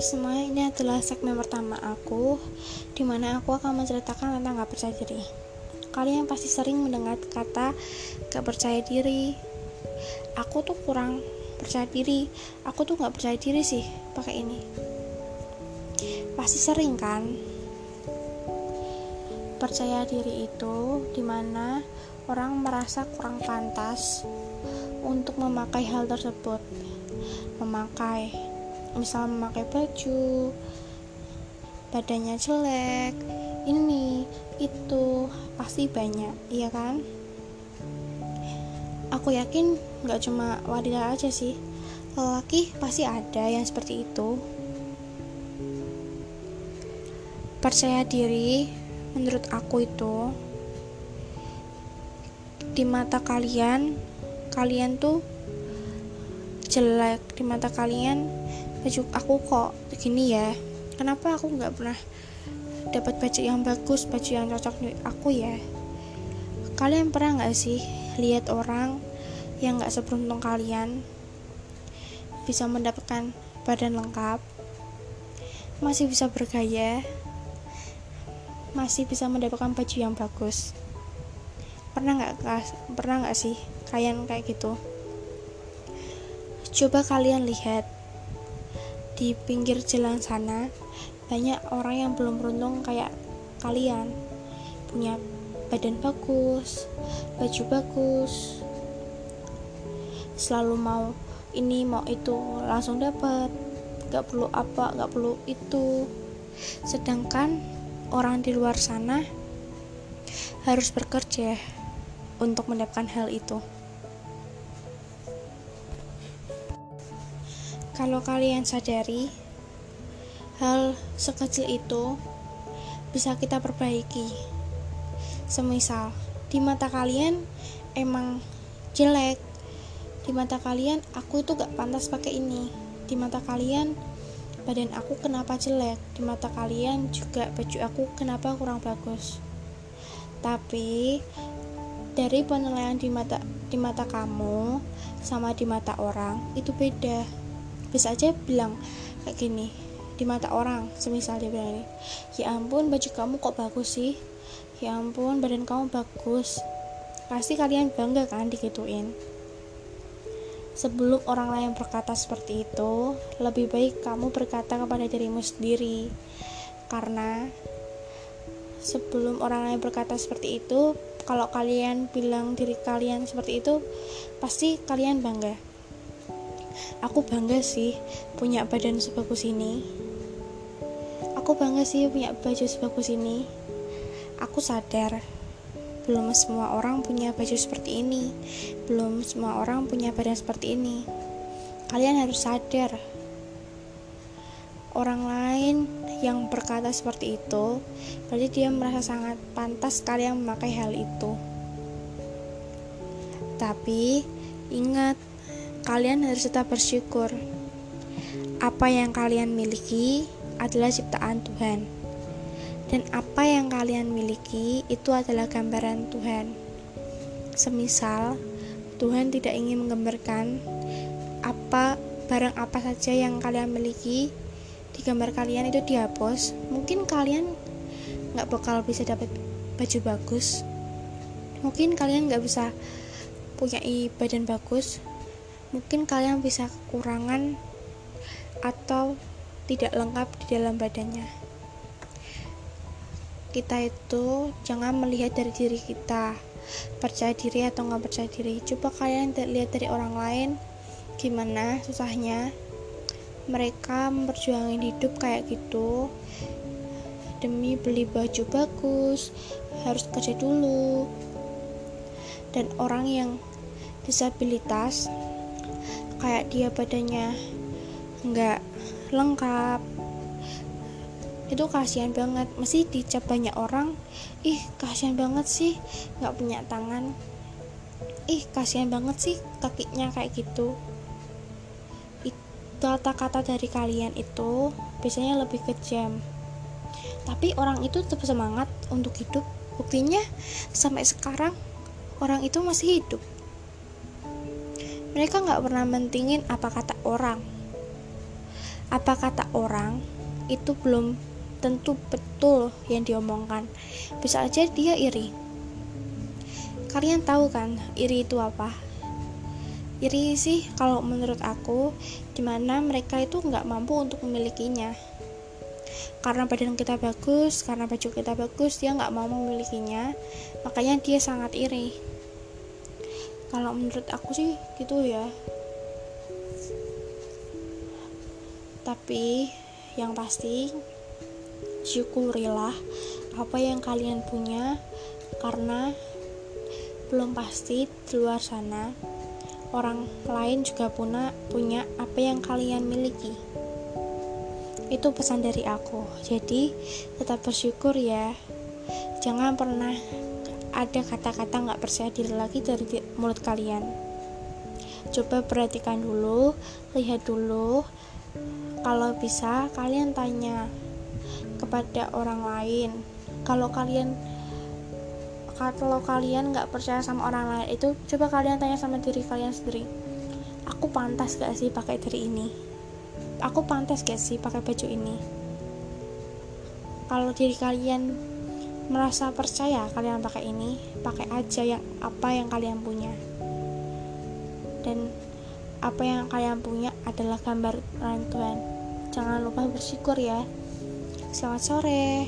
Semua, ini adalah segmen pertama aku Di mana aku akan menceritakan tentang gak percaya diri. Kalian pasti sering mendengar kata gak percaya diri. Aku tuh kurang percaya diri. Aku tuh gak percaya diri sih pakai ini. Pasti sering kan? Percaya diri itu di mana orang merasa kurang pantas untuk memakai hal tersebut. Memakai misal memakai baju badannya jelek ini itu pasti banyak iya kan? Aku yakin nggak cuma wanita aja sih lelaki pasti ada yang seperti itu. Percaya diri menurut aku itu di mata kalian kalian tuh jelek di mata kalian aku kok gini ya? Kenapa aku nggak pernah dapat baju yang bagus baju yang cocok di aku ya? Kalian pernah nggak sih lihat orang yang nggak seberuntung kalian? Bisa mendapatkan badan lengkap masih bisa bergaya masih bisa mendapatkan baju yang bagus. Pernah nggak pernah nggak sih kalian kayak gitu? Coba kalian lihat di pinggir jalan sana banyak orang yang belum beruntung kayak kalian. Punya badan bagus baju bagus. Selalu mau ini mau itu langsung dapat. Gak perlu apa gak perlu itu. Sedangkan orang di luar sana harus bekerja untuk mendapatkan hal itu Kalau kalian sadari, hal sekecil itu bisa kita perbaiki. Semisal, di mata kalian emang jelek. Di mata kalian, aku itu gak pantas pakai ini. Di mata kalian, badan aku kenapa jelek. Di mata kalian juga baju aku kenapa kurang bagus. Tapi dari penilaian di mata di mata kamu sama di mata orang itu beda bisa aja bilang kayak gini di mata orang semisal dia bilang ini ya ampun baju kamu kok bagus sih? Ya ampun badan kamu bagus. Pasti kalian bangga kan digituin. Sebelum orang lain berkata seperti itu lebih baik kamu berkata kepada dirimu sendiri. Karena sebelum orang lain berkata seperti itu kalau kalian bilang diri kalian seperti itu pasti kalian bangga aku bangga sih punya badan sebagus ini. Aku bangga sih punya baju sebagus ini. Aku sadar belum semua orang punya baju seperti ini. Belum semua orang punya badan seperti ini. Kalian harus sadar. Orang lain yang berkata seperti itu berarti dia merasa sangat pantas kalian memakai hal itu. Tapi ingat kalian harus tetap bersyukur. Apa yang kalian miliki adalah ciptaan Tuhan, dan apa yang kalian miliki itu adalah gambaran Tuhan. Semisal Tuhan tidak ingin menggambarkan apa barang apa saja yang kalian miliki di gambar kalian itu dihapus, mungkin kalian nggak bakal bisa dapat baju bagus. Mungkin kalian nggak bisa punya badan bagus, mungkin kalian bisa kekurangan atau tidak lengkap di dalam badannya. Kita itu jangan melihat dari diri kita, percaya diri atau nggak percaya diri. Coba kalian lihat dari orang lain, gimana susahnya mereka memperjuangkan hidup kayak gitu demi beli baju bagus harus kerja dulu dan orang yang disabilitas kayak dia badannya nggak lengkap. Itu kasihan banget. Mesti dicap banyak orang. Ih kasihan banget sih nggak punya tangan. Ih kasihan banget sih kakinya kayak gitu. Kata-kata dari kalian itu biasanya lebih kejam tapi orang itu tetap semangat untuk hidup. Buktinya sampai sekarang orang itu masih hidup mereka nggak pernah mentingin apa kata orang. Apa kata orang itu belum tentu betul yang diomongkan. Bisa aja dia iri. Kalian tahu kan iri itu apa? Iri sih kalau menurut aku di mana mereka itu nggak mampu untuk memilikinya. Karena badan kita bagus karena baju kita bagus dia nggak mau memilikinya. Makanya dia sangat iri kalau menurut aku sih gitu ya. Tapi yang pasti syukurilah apa yang kalian punya karena belum pasti di luar sana orang lain juga punya punya apa yang kalian miliki. Itu pesan dari aku. Jadi tetap bersyukur ya. Jangan pernah ada kata-kata nggak percaya diri lagi dari mulut kalian. Coba perhatikan dulu lihat dulu. Kalau bisa kalian tanya kepada orang lain. Kalau kalian kalau kalian nggak percaya sama orang lain itu coba kalian tanya sama diri kalian sendiri. Aku pantas gak sih pakai dari ini? Aku pantas gak sih pakai baju ini? Kalau diri kalian merasa percaya kalian pakai ini pakai aja yang apa yang kalian punya. Dan apa yang kalian punya adalah gambar Tuhan jangan lupa bersyukur ya. Selamat sore